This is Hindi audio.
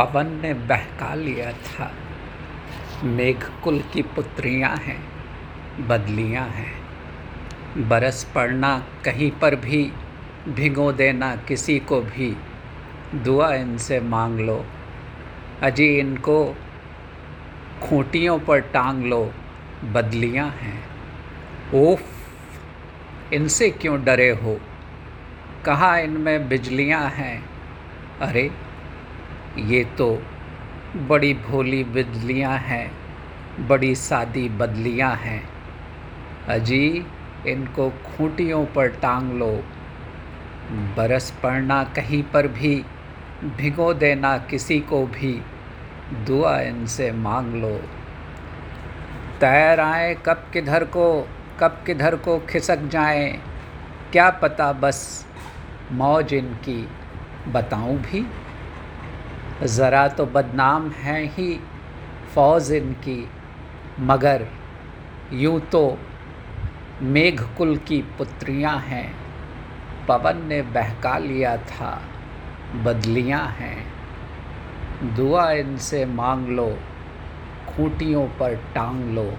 पवन ने बहका लिया था। मेघ कुल की पुत्रियाँ हैं, बदलियाँ हैं। बरस पड़ना कहीं पर भी, भिगो देना किसी को भी। दुआ इनसे मांग लो। अजी इनको खूंटियों पर टांग लो, बदलियाँ हैं। ओफ, इनसे क्यों डरे हो? कहाँ इनमें बिजलियाँ हैं? अरे ये तो बड़ी भोली बिजलियाँ हैं, बड़ी सादी बदलियाँ हैं। अजी, इनको खूंटियों पर टांग लो। बरस पड़ना कहीं पर भी, भिगो देना किसी को भी, दुआ इनसे मांग लो। तैर आए कब किधर को, कब किधर को खिसक जाएँ, क्या पता बस मौज इनकी बताऊँ भी? ज़रा तो बदनाम हैं ही फौज इनकी, मगर यूँ तो मेघ कुल की पुत्रियाँ हैं। पवन ने बहका लिया था, बदलियाँ हैं। दुआ इनसे मांग लो, खूंटियों पर टांग लो।